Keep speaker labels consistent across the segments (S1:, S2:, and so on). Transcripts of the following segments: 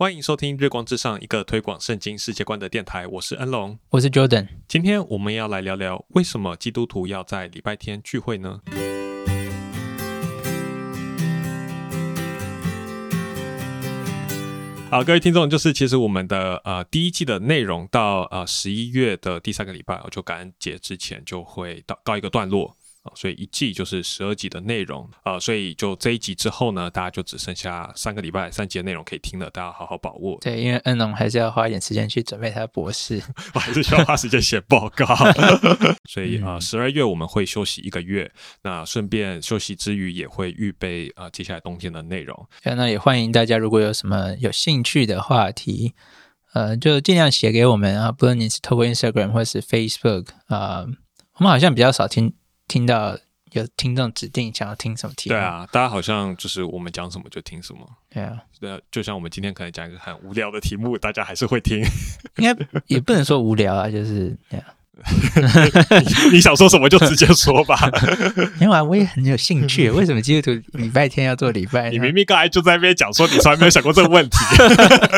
S1: 欢迎收听《日光之上》，一个推广圣经世界观的电台。我是恩龙，
S2: 我是 Jordan。
S1: 今天我们要来聊聊，为什么基督徒要在礼拜天聚会呢？好，各位听众，就是其实我们的呃第一季的内容到呃十一月的第三个礼拜，我就感恩节之前就会到告一个段落。所以一季就是十二集的内容啊，所以就这一集之后呢，大家就只剩下三个礼拜三集的内容可以听了，大家好好把握。
S2: 对，因为恩龙还是要花一点时间去准备他的博士，
S1: 我还是需要花时间写报告。所以啊，十二月我们会休息一个月，那顺便休息之余也会预备啊接下来冬天的内容。
S2: 那也欢迎大家，如果有什么有兴趣的话题，呃，就尽量写给我们啊，不论你是透过 Instagram 或是 Facebook 啊，我们好像比较少听。听到有听众指定想要听什么题？
S1: 对啊，大家好像就是我们讲什么就听什么。
S2: 对啊，
S1: 对，就像我们今天可能讲一个很无聊的题目，大家还是会听。
S2: 应该也不能说无聊啊，就是这样。
S1: 你想说什么就直接说吧。
S2: 没有啊我也很有兴趣，为什么基督徒礼拜天要做礼拜？
S1: 你明明刚才就在那边讲说，你从来没有想过这个问题。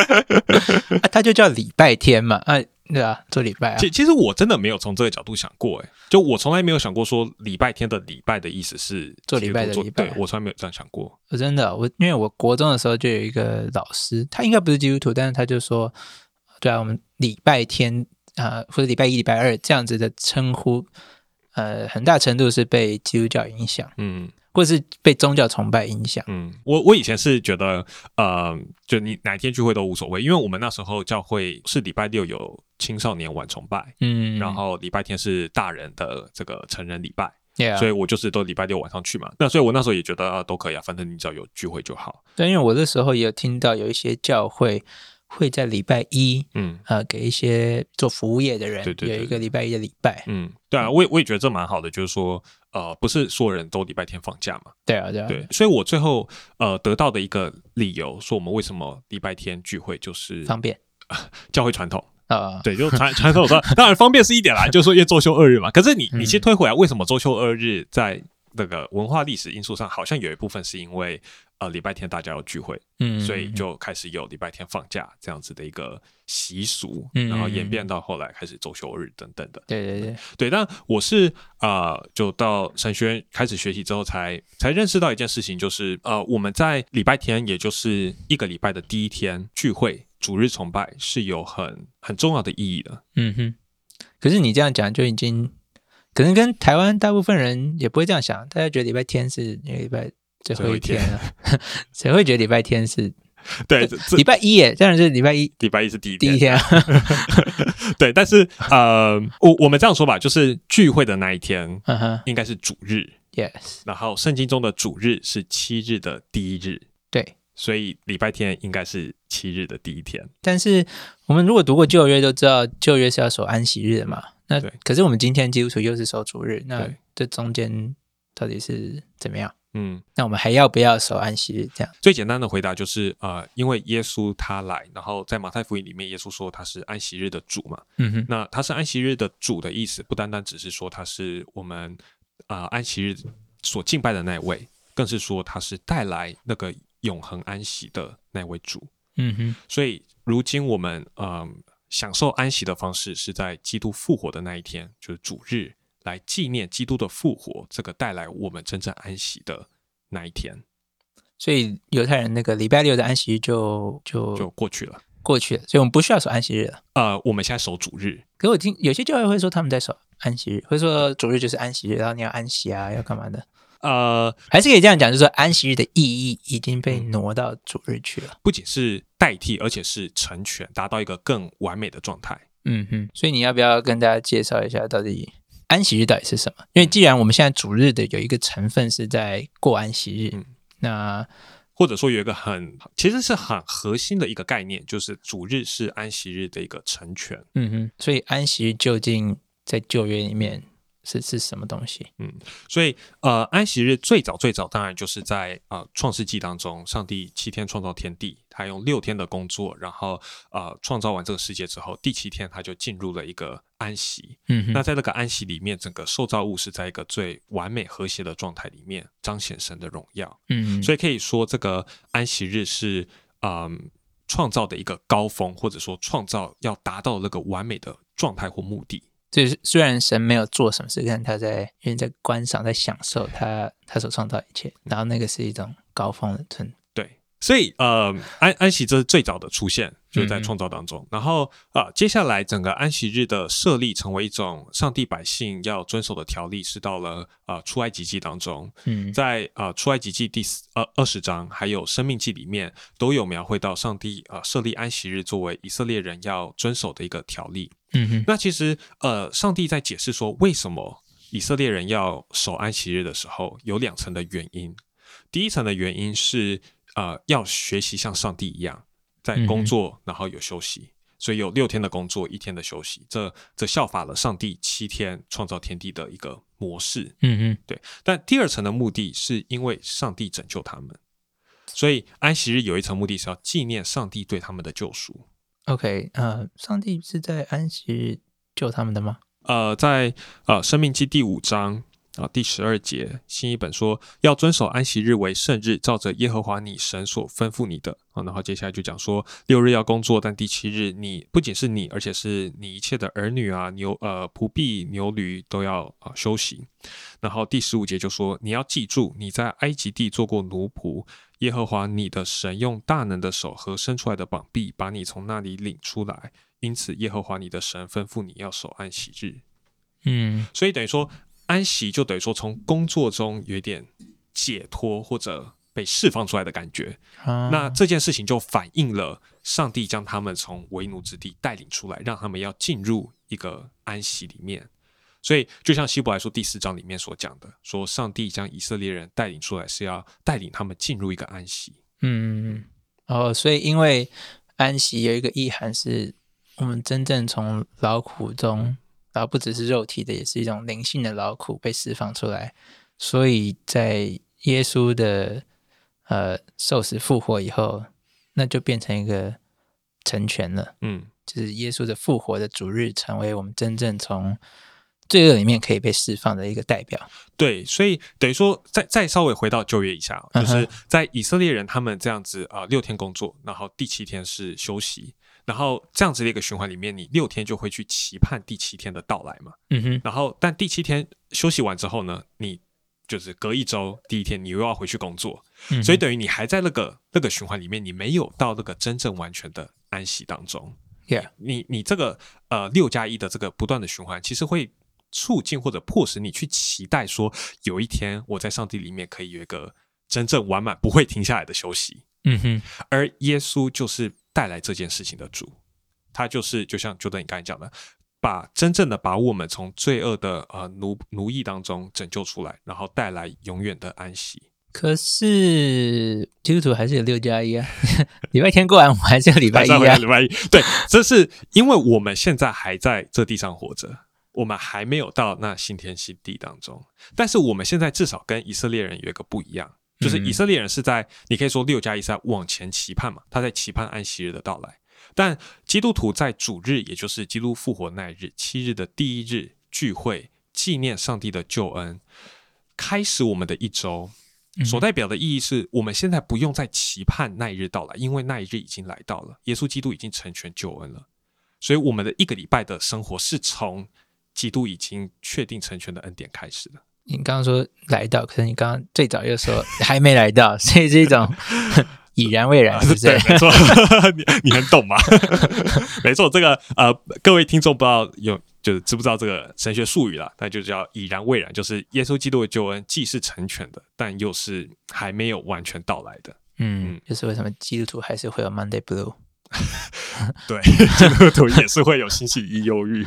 S2: 他就叫礼拜天嘛，啊。对啊，做礼拜啊。
S1: 其其实我真的没有从这个角度想过，哎，就我从来没有想过说礼拜天的礼拜的意思是
S2: 做礼拜的礼拜。
S1: 对我从来没有这样想过。
S2: 我真的，我因为我国中的时候就有一个老师，他应该不是基督徒，但是他就说，对啊，我们礼拜天啊，或者礼拜一、礼拜二这样子的称呼，呃，很大程度是被基督教影响。嗯。或者是被宗教崇拜影响。
S1: 嗯，我我以前是觉得，呃，就你哪天聚会都无所谓，因为我们那时候教会是礼拜六有青少年晚崇拜，嗯，然后礼拜天是大人的这个成人礼拜，所以我就是都礼拜六晚上去嘛。那所以我那时候也觉得啊，都可以啊，反正你只要有聚会就好。
S2: 对，因为我那时候也有听到有一些教会会在礼拜一，嗯，呃，给一些做服务业的人，
S1: 对对，
S2: 有一个礼拜一的礼拜，
S1: 嗯，对啊，我也我也觉得这蛮好的，就是说。呃，不是所有人都礼拜天放假嘛？
S2: 对啊，对啊。
S1: 对，所以我最后呃得到的一个理由，说我们为什么礼拜天聚会就是
S2: 方便，
S1: 教会传统啊。对，就传 传统说，当然方便是一点啦，就是说因为周休二日嘛。可是你你先推回来，为什么周休二日在那个文化历史因素上，好像有一部分是因为。呃，礼拜天大家要聚会，嗯，所以就开始有礼拜天放假这样子的一个习俗，嗯然后演变到后来开始周休日等等的。
S2: 对对对
S1: 对，但我是啊，就到神学院开始学习之后，才才认识到一件事情，就是呃，我们在礼拜天，也就是一个礼拜的第一天聚会，主日崇拜是有很很重要的意义的。
S2: 嗯哼，可是你这样讲就已经可能跟台湾大部分人也不会这样想，大家觉得礼拜天是礼拜。最后一天了，谁会觉得礼拜天是？
S1: 对，
S2: 礼拜一耶，当然是礼拜一。
S1: 礼拜一是第一
S2: 第一天。
S1: 啊 对，但是呃，我我们这样说吧，就是聚会的那一天，应该是主日。
S2: Yes。
S1: 然后圣经中的主日是七日的第一日。
S2: 对。
S1: 所以礼拜天应该是七日的第一天。
S2: 但是我们如果读过旧约，都知道旧约是要守安息日的嘛。那可是我们今天基督徒又是守主日，那这中间到底是怎么样？嗯，那我们还要不要守安息日？这样
S1: 最简单的回答就是，呃，因为耶稣他来，然后在马太福音里面，耶稣说他是安息日的主嘛。嗯哼，那他是安息日的主的意思，不单单只是说他是我们啊安息日所敬拜的那位，更是说他是带来那个永恒安息的那位主。嗯哼，所以如今我们嗯享受安息的方式，是在基督复活的那一天，就是主日。来纪念基督的复活，这个带来我们真正安息的那一天。
S2: 所以犹太人那个礼拜六的安息日就就
S1: 就过去了，
S2: 过去了。所以我们不需要守安息日了。
S1: 呃，我们现在守主日。
S2: 可我听有些教会会说他们在守安息日，会说主日就是安息日，然后你要安息啊，要干嘛的？呃，还是可以这样讲，就是说安息日的意义已经被挪到主日去了。
S1: 不仅是代替，而且是成全，达到一个更完美的状态。
S2: 嗯哼。所以你要不要跟大家介绍一下到底？安息日到底是什么？因为既然我们现在主日的有一个成分是在过安息日，那
S1: 或者说有一个很其实是很核心的一个概念，就是主日是安息日的一个成全。
S2: 嗯哼，所以安息日究竟在旧约里面？是是什么东西？
S1: 嗯，所以呃，安息日最早最早当然就是在呃创世纪当中，上帝七天创造天地，他用六天的工作，然后呃创造完这个世界之后，第七天他就进入了一个安息。嗯，那在这个安息里面，整个受造物是在一个最完美和谐的状态里面彰显神的荣耀。嗯，所以可以说这个安息日是嗯创造的一个高峰，或者说创造要达到那个完美的状态或目的。
S2: 就是虽然神没有做什么事，但他在因为在观赏，在享受他他所创造一切，然后那个是一种高峰的存
S1: 所以，呃，安安息这是最早的出现，就是在创造当中。然后，啊，接下来整个安息日的设立成为一种上帝百姓要遵守的条例，是到了啊出埃及记当中。嗯，在啊出埃及记第四二二十章，还有生命记里面，都有描绘到上帝啊设立安息日作为以色列人要遵守的一个条例。嗯哼，那其实，呃，上帝在解释说为什么以色列人要守安息日的时候，有两层的原因。第一层的原因是。呃，要学习像上帝一样，在工作，然后有休息，所以有六天的工作，一天的休息，这这效法了上帝七天创造天地的一个模式。嗯嗯，对。但第二层的目的是因为上帝拯救他们，所以安息日有一层目的是要纪念上帝对他们的救赎。
S2: OK，呃，上帝是在安息日救他们的吗？
S1: 呃，在呃生命记第五章。啊，第十二节新一本说要遵守安息日为圣日，照着耶和华你神所吩咐你的啊。然后接下来就讲说六日要工作，但第七日你不仅是你，而且是你一切的儿女啊牛呃仆婢牛驴都要啊休息。然后第十五节就说你要记住你在埃及地做过奴仆，耶和华你的神用大能的手和伸出来的膀臂把你从那里领出来，因此耶和华你的神吩咐你要守安息日。嗯，所以等于说。安息就等于说从工作中有点解脱或者被释放出来的感觉，那这件事情就反映了上帝将他们从为奴之地带领出来，让他们要进入一个安息里面。所以就像希伯来说第四章里面所讲的，说上帝将以色列人带领出来是要带领他们进入一个安息。
S2: 嗯，哦，所以因为安息有一个意涵是我们真正从劳苦中。然后不只是肉体的，也是一种灵性的劳苦被释放出来。所以在耶稣的呃受死复活以后，那就变成一个成全了。嗯，就是耶稣的复活的主日，成为我们真正从罪恶里面可以被释放的一个代表。
S1: 对，所以等于说，再再稍微回到旧约一下，就是在以色列人他们这样子啊，六天工作，然后第七天是休息。然后这样子的一个循环里面，你六天就会去期盼第七天的到来嘛。嗯哼。然后，但第七天休息完之后呢，你就是隔一周第一天，你又要回去工作。嗯。所以等于你还在那个那个循环里面，你没有到那个真正完全的安息当中。
S2: Yeah。
S1: 你你这个呃六加一的这个不断的循环，其实会促进或者迫使你去期待说，有一天我在上帝里面可以有一个真正完满、不会停下来的休息。嗯哼。而耶稣就是。带来这件事情的主，他就是就像就等你刚才讲的，把真正的把我们从罪恶的呃奴奴役当中拯救出来，然后带来永远的安息。
S2: 可是基督徒还是有六加一啊，礼拜天过完我还是有礼拜一啊。
S1: 礼拜一，对，这是因为我们现在还在这地上活着，我们还没有到那新天新地当中。但是我们现在至少跟以色列人有一个不一样。就是以色列人是在，你可以说六加一在往前期盼嘛，他在期盼安息日的到来。但基督徒在主日，也就是基督复活那一日七日的第一日聚会，纪念上帝的救恩，开始我们的一周。所代表的意义是我们现在不用再期盼那一日到来，因为那一日已经来到了，耶稣基督已经成全救恩了。所以我们的一个礼拜的生活是从基督已经确定成全的恩典开始的。
S2: 你刚刚说来到，可是你刚刚最早又说还没来到，所以是一种 已然未然，是不是？
S1: 没错，你你很懂吗？没错，这个呃，各位听众不知道有就是知不知道这个神学术语了？那就叫已然未然，就是耶稣基督的救恩既是成全的，但又是还没有完全到来的。
S2: 嗯，就是为什么基督徒还是会有 Monday Blue？
S1: 对，基督徒也是会有星期一忧郁。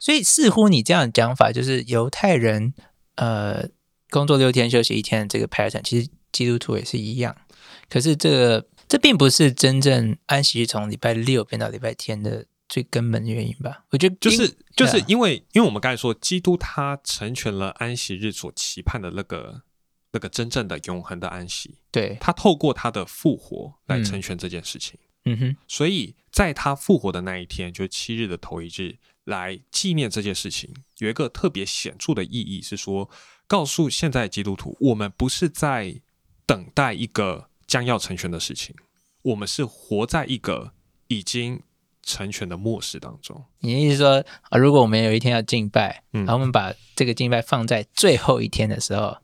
S2: 所以似乎你这样讲法，就是犹太人。呃，工作六天休息一天这个 pattern，其实基督徒也是一样。可是这个这并不是真正安息日从礼拜六变到礼拜天的最根本的原因吧？我觉得
S1: 就是就是因为因为我们刚才说，基督他成全了安息日所期盼的那个那个真正的永恒的安息。
S2: 对，
S1: 他透过他的复活来成全这件事情。嗯哼，所以在他复活的那一天，就是七日的头一日。来纪念这件事情，有一个特别显著的意义，是说告诉现在基督徒，我们不是在等待一个将要成全的事情，我们是活在一个已经成全的末世当中。
S2: 你的意思说啊，如果我们有一天要敬拜，然后我们把这个敬拜放在最后一天的时候，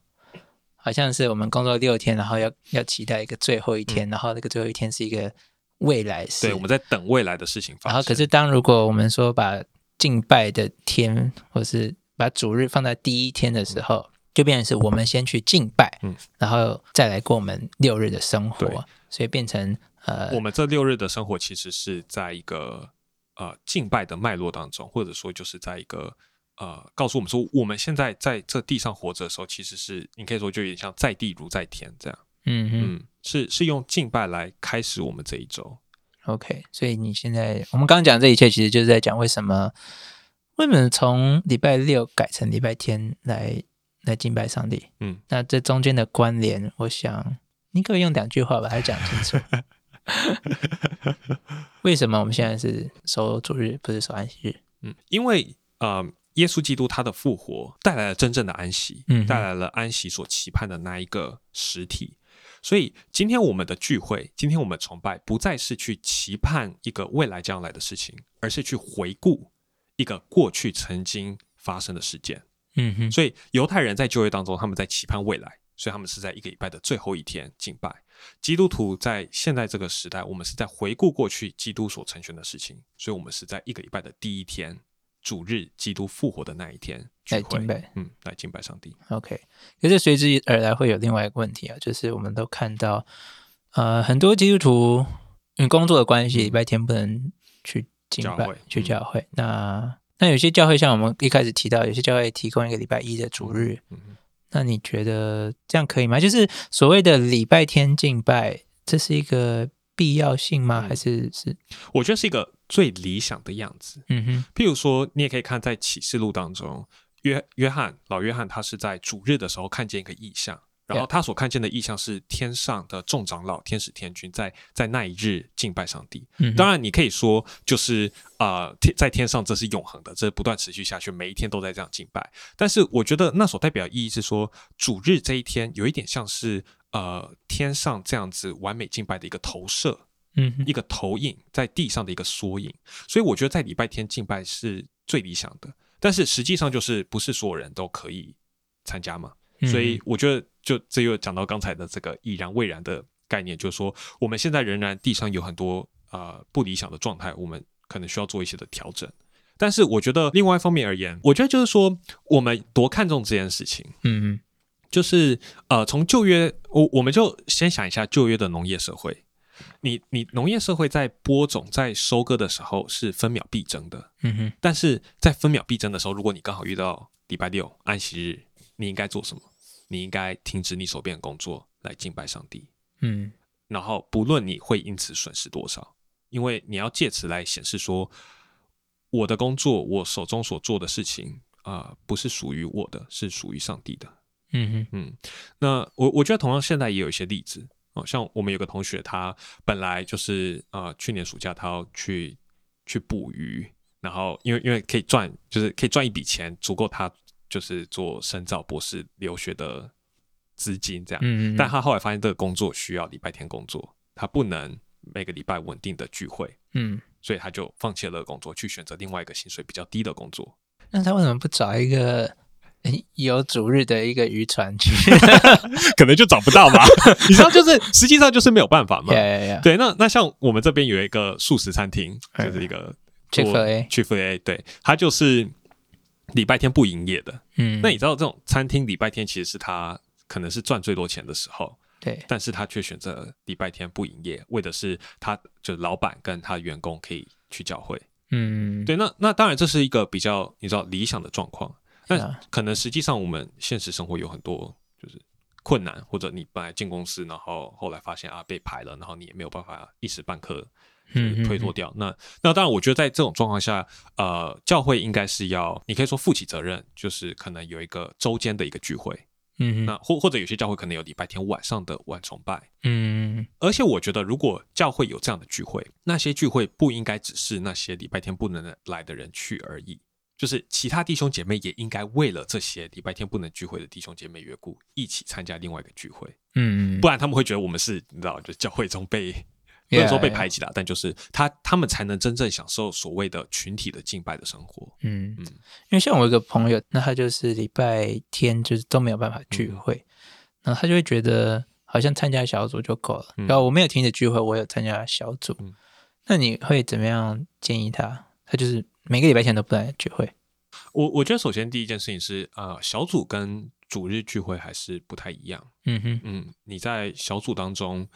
S2: 好像是我们工作六天，然后要要期待一个最后一天，然后那个最后一天是一个未来式。
S1: 对，我们在等未来的事情发
S2: 生。然后，可是当如果我们说把敬拜的天，或是把主日放在第一天的时候，就变成是我们先去敬拜，嗯，然后再来过我们六日的生活，所以变成呃，
S1: 我们这六日的生活其实是在一个呃敬拜的脉络当中，或者说就是在一个呃告诉我们说，我们现在在这地上活着的时候，其实是你可以说就有点像在地如在天这样，嗯嗯，是是用敬拜来开始我们这一周。
S2: OK，所以你现在我们刚刚讲这一切，其实就是在讲为什么为什么从礼拜六改成礼拜天来。来敬拜上帝，嗯，那这中间的关联，我想你可以用两句话把它讲清楚。为什么我们现在是守主日，不是守安息日？
S1: 嗯，因为呃，耶稣基督他的复活带来了真正的安息，嗯，带来了安息所期盼的那一个实体。所以今天我们的聚会，今天我们崇拜，不再是去期盼一个未来将来的事情，而是去回顾一个过去曾经发生的事件。嗯哼，所以犹太人在就业当中，他们在期盼未来，所以他们是在一个礼拜的最后一天敬拜。基督徒在现在这个时代，我们是在回顾过去基督所成全的事情，所以我们是在一个礼拜的第一天主日，基督复活的那一天
S2: 来敬拜，
S1: 嗯，来敬拜上帝。
S2: OK，可是随之而来会有另外一个问题啊，就是我们都看到，呃，很多基督徒因为工作的关系，礼拜天不能去敬拜，去教会，那。那有些教会像我们一开始提到，有些教会提供一个礼拜一的主日，那你觉得这样可以吗？就是所谓的礼拜天敬拜，这是一个必要性吗？还是是？
S1: 我觉得是一个最理想的样子。嗯哼，譬如说，你也可以看在启示录当中，约约翰老约翰他是在主日的时候看见一个意象。然后他所看见的意象是天上的众长老、天使、天君在在那一日敬拜上帝。当然，你可以说就是啊，天在天上这是永恒的，这不断持续下去，每一天都在这样敬拜。但是，我觉得那所代表意义是说，主日这一天有一点像是呃天上这样子完美敬拜的一个投射，嗯，一个投影在地上的一个缩影。所以，我觉得在礼拜天敬拜是最理想的。但是实际上就是不是所有人都可以参加嘛？所以我觉得，就这又讲到刚才的这个已然未然的概念，就是说，我们现在仍然地上有很多呃不理想的状态，我们可能需要做一些的调整。但是我觉得，另外一方面而言，我觉得就是说，我们多看重这件事情，嗯嗯，就是呃，从旧约，我我们就先想一下旧约的农业社会，你你农业社会在播种在收割的时候是分秒必争的，嗯哼，但是在分秒必争的时候，如果你刚好遇到礼拜六安息日，你应该做什么？你应该停止你手边的工作来敬拜上帝，嗯，然后不论你会因此损失多少，因为你要借此来显示说，我的工作，我手中所做的事情啊，不是属于我的，是属于上帝的，嗯哼，嗯，那我我觉得同样现在也有一些例子哦，像我们有个同学，他本来就是呃去年暑假他要去去捕鱼，然后因为因为可以赚，就是可以赚一笔钱，足够他。就是做深造博士留学的资金这样，嗯，但他后来发现这个工作需要礼拜天工作，他不能每个礼拜稳定的聚会，嗯，所以他就放弃了工作，去选择另外一个薪水比较低的工作。
S2: 那他为什么不找一个有主日的一个渔船去？
S1: 可能就找不到吧？你知道，就是实际上就是没有办法嘛。对，那那像我们这边有一个素食餐厅，就是一个 Chick-fil-A，Chick-fil-A，对，它就是。礼拜天不营业的，嗯，那你知道这种餐厅礼拜天其实是他可能是赚最多钱的时候，
S2: 对，
S1: 但是他却选择礼拜天不营业，为的是他就老板跟他员工可以去教会，嗯，对，那那当然这是一个比较你知道理想的状况，但可能实际上我们现实生活有很多就是困难，或者你本来进公司，然后后来发现啊被排了，然后你也没有办法一时半刻。嗯，推脱掉。那那当然，我觉得在这种状况下，呃，教会应该是要，你可以说负起责任，就是可能有一个周间的一个聚会。嗯，那或或者有些教会可能有礼拜天晚上的晚崇拜。嗯，而且我觉得，如果教会有这样的聚会，那些聚会不应该只是那些礼拜天不能来的人去而已，就是其他弟兄姐妹也应该为了这些礼拜天不能聚会的弟兄姐妹缘故，一起参加另外一个聚会。嗯，不然他们会觉得我们是你知道，就教会中被。不能说被排挤了，但就是他他们才能真正享受所谓的群体的敬拜的生活。
S2: 嗯嗯，因为像我一个朋友，那他就是礼拜天就是都没有办法聚会，然后他就会觉得好像参加小组就够了。然后我没有停止聚会，我有参加小组。那你会怎么样建议他？他就是每个礼拜天都不来聚会。
S1: 我我觉得首先第一件事情是，呃，小组跟主日聚会还是不太一样。嗯哼，嗯，你在小组当中，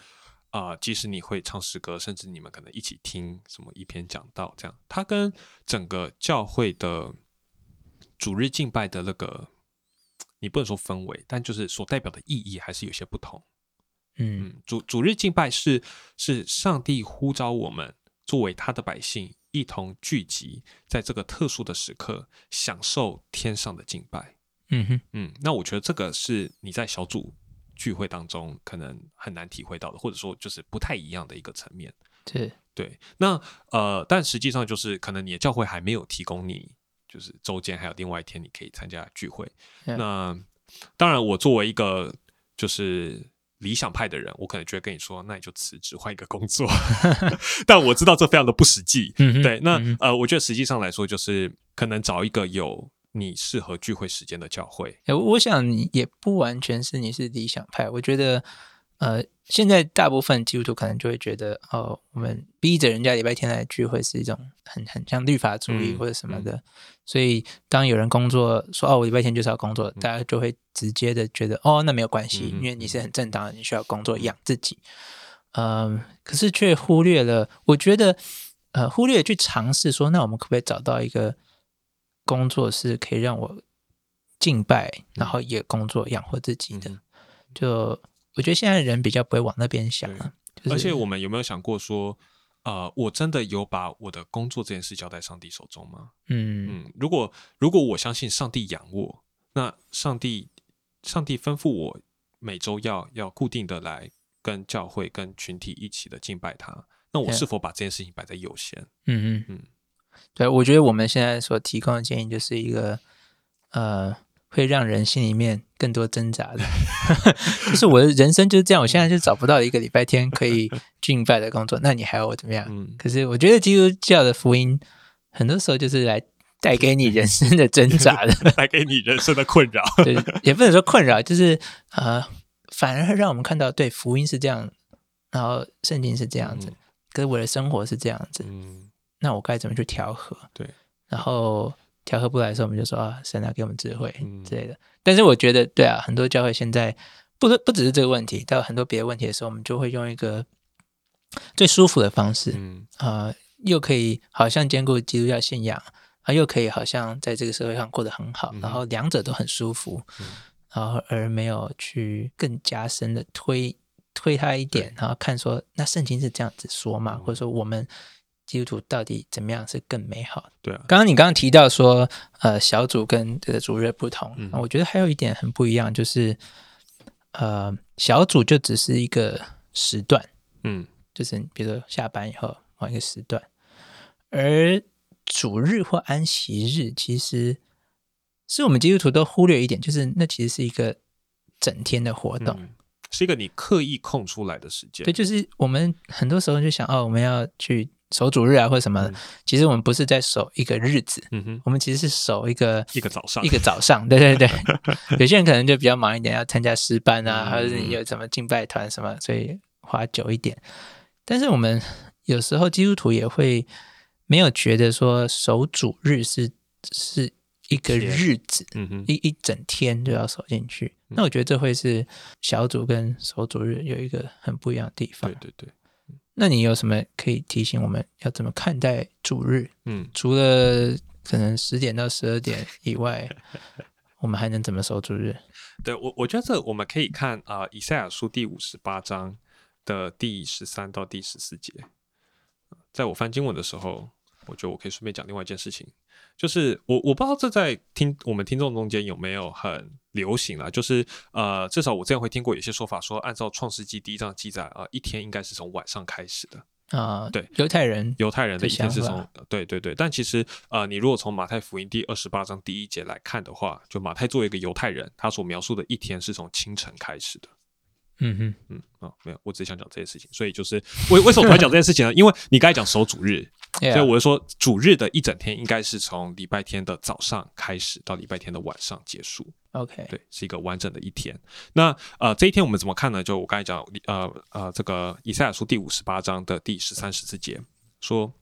S1: 啊，即使你会唱诗歌，甚至你们可能一起听什么一篇讲道，这样，它跟整个教会的主日敬拜的那个，你不能说氛围，但就是所代表的意义还是有些不同。嗯，主主日敬拜是是上帝呼召我们作为他的百姓。一同聚集在这个特殊的时刻，享受天上的敬拜。嗯哼，嗯，那我觉得这个是你在小组聚会当中可能很难体会到的，或者说就是不太一样的一个层面。
S2: 对
S1: 对，那呃，但实际上就是可能你的教会还没有提供你，就是周间还有另外一天你可以参加聚会。那当然，我作为一个就是。理想派的人，我可能就会跟你说，那你就辞职换一个工作。但我知道这非常的不实际。对，那呃，我觉得实际上来说，就是可能找一个有你适合聚会时间的教会。
S2: 我想也不完全是你是理想派，我觉得。呃，现在大部分基督徒可能就会觉得，哦，我们逼着人家礼拜天来聚会是一种很很像律法主义或者什么的，所以当有人工作说，哦，我礼拜天就是要工作，大家就会直接的觉得，哦，那没有关系，因为你是很正当的，你需要工作养自己。嗯，可是却忽略了，我觉得，呃，忽略去尝试说，那我们可不可以找到一个工作是可以让我敬拜，然后也工作养活自己的，就。我觉得现在人比较不会往那边想了，
S1: 而且我们有没有想过说，呃，我真的有把我的工作这件事交在上帝手中吗？嗯嗯，如果如果我相信上帝养我，那上帝上帝吩咐我每周要要固定的来跟教会跟群体一起的敬拜他，那我是否把这件事情摆在优先？嗯嗯嗯，
S2: 对，我觉得我们现在所提供的建议就是一个，呃。会让人心里面更多挣扎的，就是我的人生就是这样。我现在就找不到一个礼拜天可以敬拜的工作，那你还要我怎么样？嗯，可是我觉得基督教的福音很多时候就是来带给你人生的挣扎的，
S1: 带给你人生的困扰。
S2: 对，也不能说困扰，就是呃，反而让我们看到，对福音是这样，然后圣经是这样子，可是我的生活是这样子。嗯，那我该怎么去调和？
S1: 对，
S2: 然后。调和不来的时候，我们就说啊，神啊，给我们智慧之类的。但是我觉得，对啊，很多教会现在不不只是这个问题，到很多别的问题的时候，我们就会用一个最舒服的方式，啊，又可以好像兼顾基督教信仰，啊，又可以好像在这个社会上过得很好，然后两者都很舒服，然后而没有去更加深的推推他一点，然后看说那圣经是这样子说嘛，或者说我们。基督徒到底怎么样是更美好？
S1: 对啊，
S2: 刚刚你刚刚提到说，呃，小组跟这个主日不同，嗯我觉得还有一点很不一样，就是，呃，小组就只是一个时段，嗯，就是比如说下班以后某一个时段，而主日或安息日，其实是我们基督徒都忽略一点，就是那其实是一个整天的活动，
S1: 是一个你刻意空出来的时间。
S2: 对，就是我们很多时候就想，哦，我们要去。守主日啊，或者什么？其实我们不是在守一个日子，嗯哼，我们其实是守一个
S1: 一个早上，
S2: 一个早上。对对对，有些人可能就比较忙一点，要参加诗班啊，或者有什么敬拜团什么，所以花久一点。但是我们有时候基督徒也会没有觉得说守主日是是一个日子，嗯哼，一一整天就要守进去。那我觉得这会是小组跟守主日有一个很不一样的地方。
S1: 对对对。
S2: 那你有什么可以提醒我们要怎么看待主日？嗯，除了可能十点到十二点以外，我们还能怎么守主日？
S1: 对我，我觉得这我们可以看啊，以赛亚书第五十八章的第十三到第十四节。在我翻经文的时候，我觉得我可以顺便讲另外一件事情。就是我我不知道这在听我们听众中间有没有很流行了，就是呃，至少我这样会听过有些说法说，按照创世纪第一章记载啊，一天应该是从晚上开始的
S2: 啊。
S1: 对，
S2: 犹太人
S1: 犹太人的一天是从对对对，但其实呃，你如果从马太福音第二十八章第一节来看的话，就马太作为一个犹太人，他所描述的一天是从清晨开始的。
S2: 嗯哼，
S1: 嗯啊，没有，我只是想讲这件事情。所以就是为为什么我要讲这件事情呢？因为你刚才讲守主日，所以我就说主日的一整天应该是从礼拜天的早上开始到礼拜天的晚上结束。
S2: OK，
S1: 对，是一个完整的一天。那呃，这一天我们怎么看呢？就我刚才讲，呃呃，这个以赛亚书第五十八章的第十三十四节说。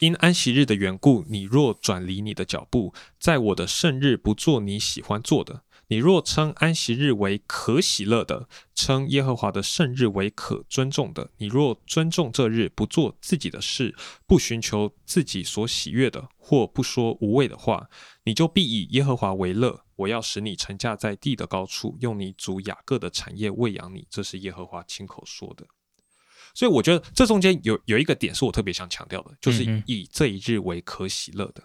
S1: 因安息日的缘故，你若转离你的脚步，在我的圣日不做你喜欢做的；你若称安息日为可喜乐的，称耶和华的圣日为可尊重的；你若尊重这日，不做自己的事，不寻求自己所喜悦的，或不说无谓的话，你就必以耶和华为乐。我要使你沉驾在地的高处，用你主雅各的产业喂养你。这是耶和华亲口说的。所以我觉得这中间有有一个点是我特别想强调的，就是以这一日为可喜乐的。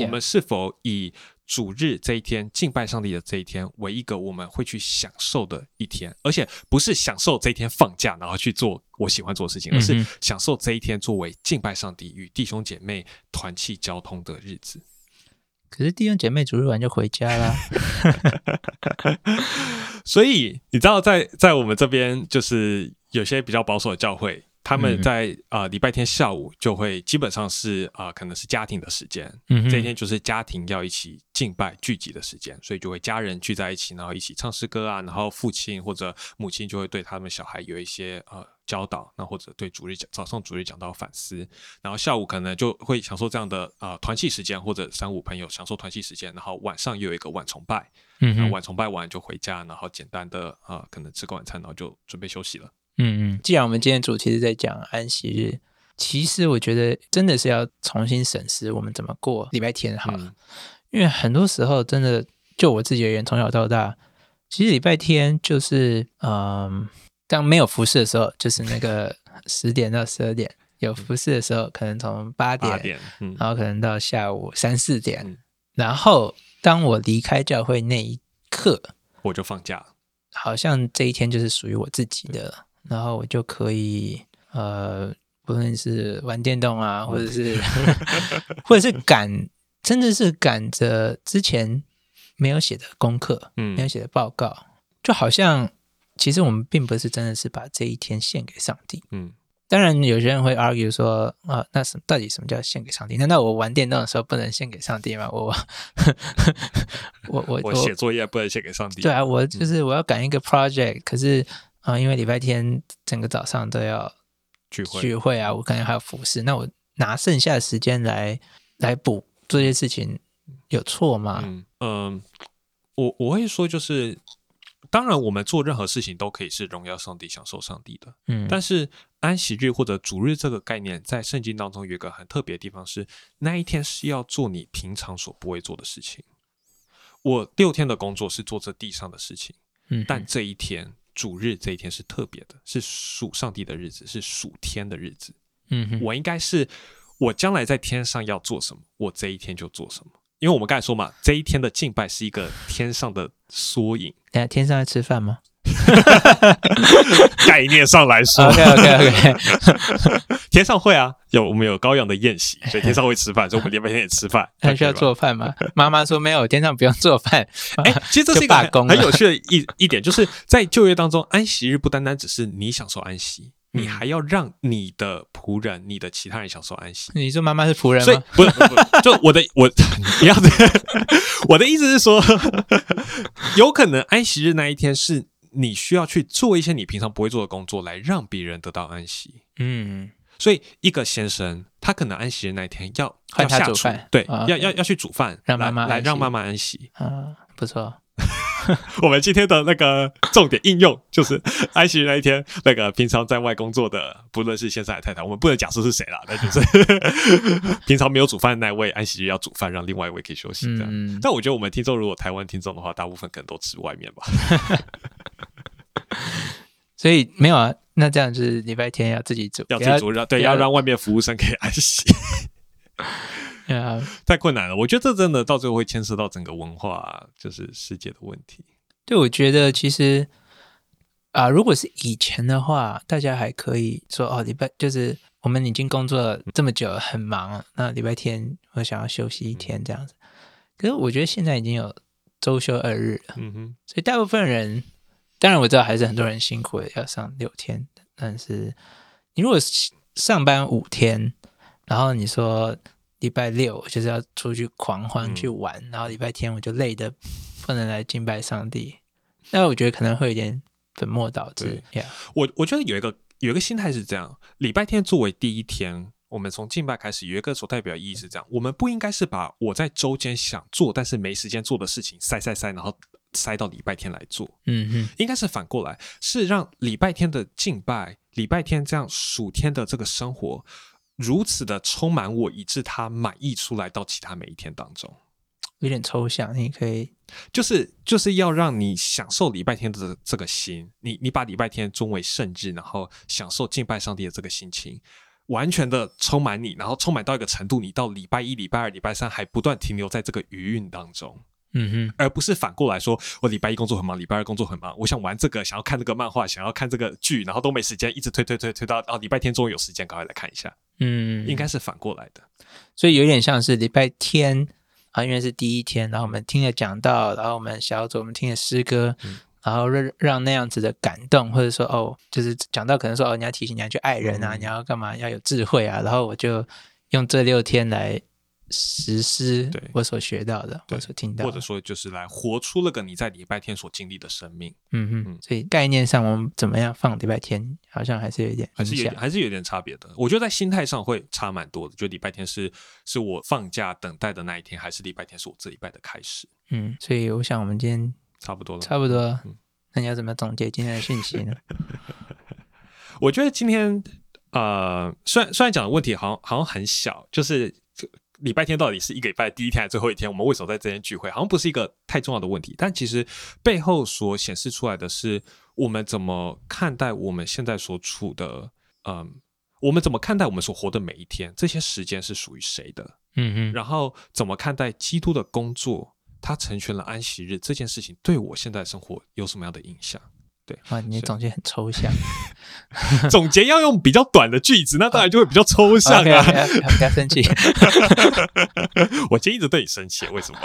S1: 我们是否以主日这一天敬拜上帝的这一天为一个我们会去享受的一天，而且不是享受这一天放假然后去做我喜欢做的事情，而是享受这一天作为敬拜上帝与弟兄姐妹团契交通的日子。
S2: 可是弟兄姐妹主日完就回家啦。
S1: 所以你知道，在在我们这边就是。有些比较保守的教会，他们在啊礼拜天下午就会基本上是啊可能是家庭的时间，这一天就是家庭要一起敬拜聚集的时间，所以就会家人聚在一起，然后一起唱诗歌啊，然后父亲或者母亲就会对他们小孩有一些呃教导，那或者对主日讲早上主日讲到反思，然后下午可能就会享受这样的啊团契时间，或者三五朋友享受团契时间，然后晚上又有一个晚崇拜，嗯，晚崇拜完就回家，然后简单的啊可能吃个晚餐，然后就准备休息了。
S2: 嗯嗯，既然我们今天主题是在讲安息日，其实我觉得真的是要重新审视我们怎么过礼拜天好了。因为很多时候真的，就我自己而言，从小到大，其实礼拜天就是，嗯，当没有服侍的时候，就是那个 十点到十二点；有服侍的时候，可能从八点，然后可能到下午三四点。然后当我离开教会那一刻，
S1: 我就放假，
S2: 好像这一天就是属于我自己的。然后我就可以，呃，不论是玩电动啊，或者是，或者是赶，真的是赶着之前没有写的功课，嗯，没有写的报告，就好像其实我们并不是真的是把这一天献给上帝，嗯。当然，有些人会 argue 说，啊，那什到底什么叫献给上帝？难道我玩电动的时候不能献给上帝吗？我，我我
S1: 我写作业不能献给上帝？
S2: 对啊，我就是我要赶一个 project，可是。啊，因为礼拜天整个早上都要
S1: 聚会
S2: 聚会啊，我可能还有服饰，那我拿剩下的时间来来补这些事情，有错吗？
S1: 嗯，我我会说，就是当然，我们做任何事情都可以是荣耀上帝、享受上帝的。嗯，但是安息日或者主日这个概念，在圣经当中有一个很特别的地方，是那一天是要做你平常所不会做的事情。我六天的工作是做这地上的事情，嗯，但这一天。主日这一天是特别的，是属上帝的日子，是属天的日子。嗯，我应该是我将来在天上要做什么，我这一天就做什么。因为我们刚才说嘛，这一天的敬拜是一个天上的缩影。
S2: 哎天上在吃饭吗？
S1: 概念上来说
S2: ，OK OK OK，
S1: 天上会啊，有我们有羔羊的宴席，所以天上会吃饭，所以我们礼拜天也吃饭。
S2: 还需要做饭吗？妈妈说没有，天上不用做饭。
S1: 哎，其实这是一个很有趣的一一点，就是在就业当中，安息日不单单只是你享受安息，你还要让你的仆人、你的其他人享受安息。
S2: 你说妈妈是仆人
S1: 吗？不是，就我的我，不要我的意思是说，有可能安息日那一天是。你需要去做一些你平常不会做的工作，来让别人得到安息。嗯，所以一个先生，他可能安息的那一天要要下厨，对，要要要去煮饭，
S2: 让妈妈
S1: 来让妈妈安息。
S2: 啊，不错。
S1: 我们今天的那个重点应用就是安息那一天，那个平常在外工作的，不论是先生还是太太，我们不能假设是谁啦，那就是 平常没有煮饭那位安息日要煮饭，让另外一位可以休息这样。但我觉得我们听众如果台湾听众的话，大部分可能都吃外面吧。
S2: 所以没有啊，那这样就是礼拜天要自己煮，
S1: 要自己煮，让对，要让外面服务生可以安息。
S2: 对啊，
S1: 太困难了。我觉得这真的到最后会牵涉到整个文化，就是世界的问题。
S2: 对，我觉得其实啊，如果是以前的话，大家还可以说哦，礼拜就是我们已经工作这么久，很忙，那礼拜天我想要休息一天这样子。可是我觉得现在已经有周休二日了，嗯哼，所以大部分人。当然我知道还是很多人辛苦的要上六天，但是你如果上班五天，然后你说礼拜六就是要出去狂欢去玩，然后礼拜天我就累的不能来敬拜上帝，那我觉得可能会有点本末倒置。
S1: 我我觉得有一个有一个心态是这样：礼拜天作为第一天，我们从敬拜开始，有一个所代表意义是这样：我们不应该是把我在周间想做但是没时间做的事情塞塞塞，然后。塞到礼拜天来做，
S2: 嗯嗯，
S1: 应该是反过来，是让礼拜天的敬拜，礼拜天这样数天的这个生活，如此的充满我，以致他满意出来到其他每一天当中，
S2: 有点抽象，你可以，
S1: 就是就是要让你享受礼拜天的这个心，你你把礼拜天尊为圣日，然后享受敬拜上帝的这个心情，完全的充满你，然后充满到一个程度，你到礼拜一、礼拜二、礼拜三还不断停留在这个余韵当中。
S2: 嗯哼，
S1: 而不是反过来说，我礼拜一工作很忙，礼拜二工作很忙，我想玩这个，想要看这个漫画，想要看这个剧，然后都没时间，一直推推推推到哦，礼拜天终于有时间，赶快来看一下。
S2: 嗯，
S1: 应该是反过来的，
S2: 所以有点像是礼拜天啊，因为是第一天，然后我们听了讲道，然后我们小组我们听了诗歌，然后让让那样子的感动，或者说哦，就是讲到可能说哦，你要提醒你要去爱人啊，你要干嘛，要有智慧啊，然后我就用这六天来。实施我所学到的，我所听到，
S1: 或者说就是来活出了个你在礼拜天所经历的生命。
S2: 嗯嗯，所以概念上我们怎么样放礼拜天，好像还是有一点，
S1: 还是有还是有点差别的。我觉得在心态上会差蛮多的。就礼拜天是是我放假等待的那一天，还是礼拜天是我这礼拜的开始？
S2: 嗯，所以我想我们今天
S1: 差不多了，
S2: 差不多。那你要怎么总结今天的讯息呢？
S1: 我觉得今天呃，虽然虽然讲的问题好像好像很小，就是。礼拜天到底是一个礼拜第一天还是最后一天？我们为什么在这边聚会？好像不是一个太重要的问题，但其实背后所显示出来的是，我们怎么看待我们现在所处的，嗯，我们怎么看待我们所活的每一天？这些时间是属于谁的？
S2: 嗯嗯。
S1: 然后怎么看待基督的工作？他成全了安息日这件事情，对我现在生活有什么样的影响？对
S2: 啊，你总结很抽象。
S1: 总结要用比较短的句子，那当然就会比较抽象啊！
S2: 不要生气。
S1: 我今天一直对你生气，为什么？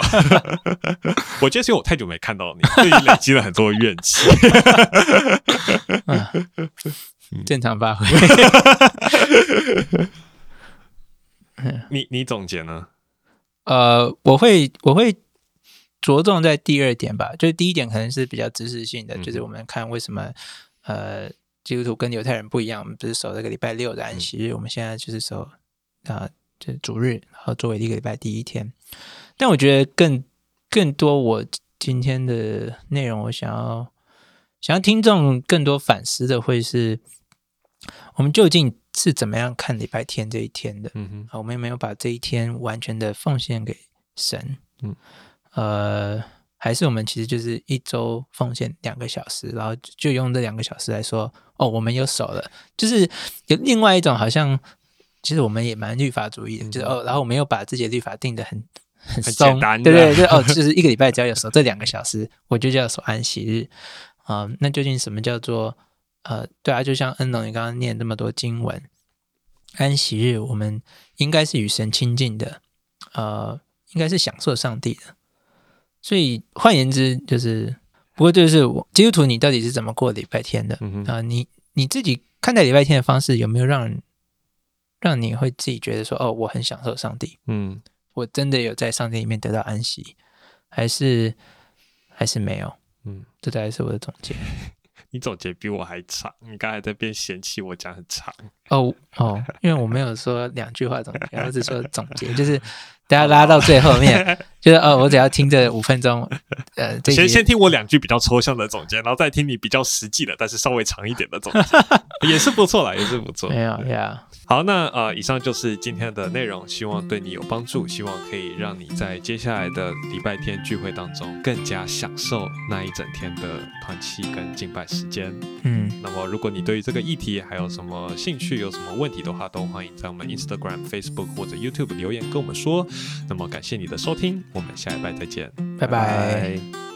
S1: 我觉得是因为我太久没看到你，对你累积了很多怨气。
S2: 正常发挥。
S1: 你你总结呢？
S2: 呃，我会我会。着重在第二点吧，就是第一点可能是比较知识性的，就是我们看为什么呃基督徒跟犹太人不一样，我们不是守这个礼拜六的安息日，我们现在就是守啊就是主日，然后作为一个礼拜第一天。但我觉得更更多我今天的内容，我想要想要听众更多反思的会是，我们究竟是怎么样看礼拜天这一天的？
S1: 嗯
S2: 哼，我们有没有把这一天完全的奉献给神？
S1: 嗯。
S2: 呃，还是我们其实就是一周奉献两个小时，然后就用这两个小时来说，哦，我们有守了。就是有另外一种，好像其实我们也蛮律法主义的，就是哦，然后我们又把自己的律法定的很很松，对对对，哦，就是一个礼拜只要有守这两个小时，我就叫守安息日啊。那究竟什么叫做呃，对啊，就像恩龙你刚刚念那么多经文，安息日我们应该是与神亲近的，呃，应该是享受上帝的。所以换言之，就是不过就是我基督徒，你到底是怎么过礼拜天的啊？你你自己看待礼拜天的方式，有没有让让你会自己觉得说，哦，我很享受上帝，
S1: 嗯，
S2: 我真的有在上帝里面得到安息，还是还是没有？
S1: 嗯，
S2: 这大概是我的总结。
S1: 你总结比我还长，你刚才在边嫌弃我讲很长。
S2: 哦哦，因为我没有说两句话总结，我只说总结，就是大家拉到最后面，就是哦，我只要听这五分钟，呃，
S1: 先先听我两句比较抽象的总结，然后再听你比较实际的，但是稍微长一点的总结，也是不错啦，也是不错。
S2: 没有呀。
S1: 好，那呃，以上就是今天的内容，希望对你有帮助，希望可以让你在接下来的礼拜天聚会当中更加享受那一整天的团契跟敬拜时间。
S2: 嗯，
S1: 那么如果你对于这个议题还有什么兴趣，有什么问题的话，都欢迎在我们 Instagram、Facebook 或者 YouTube 留言跟我们说。那么感谢你的收听，我们下一拜再见，
S2: 拜拜。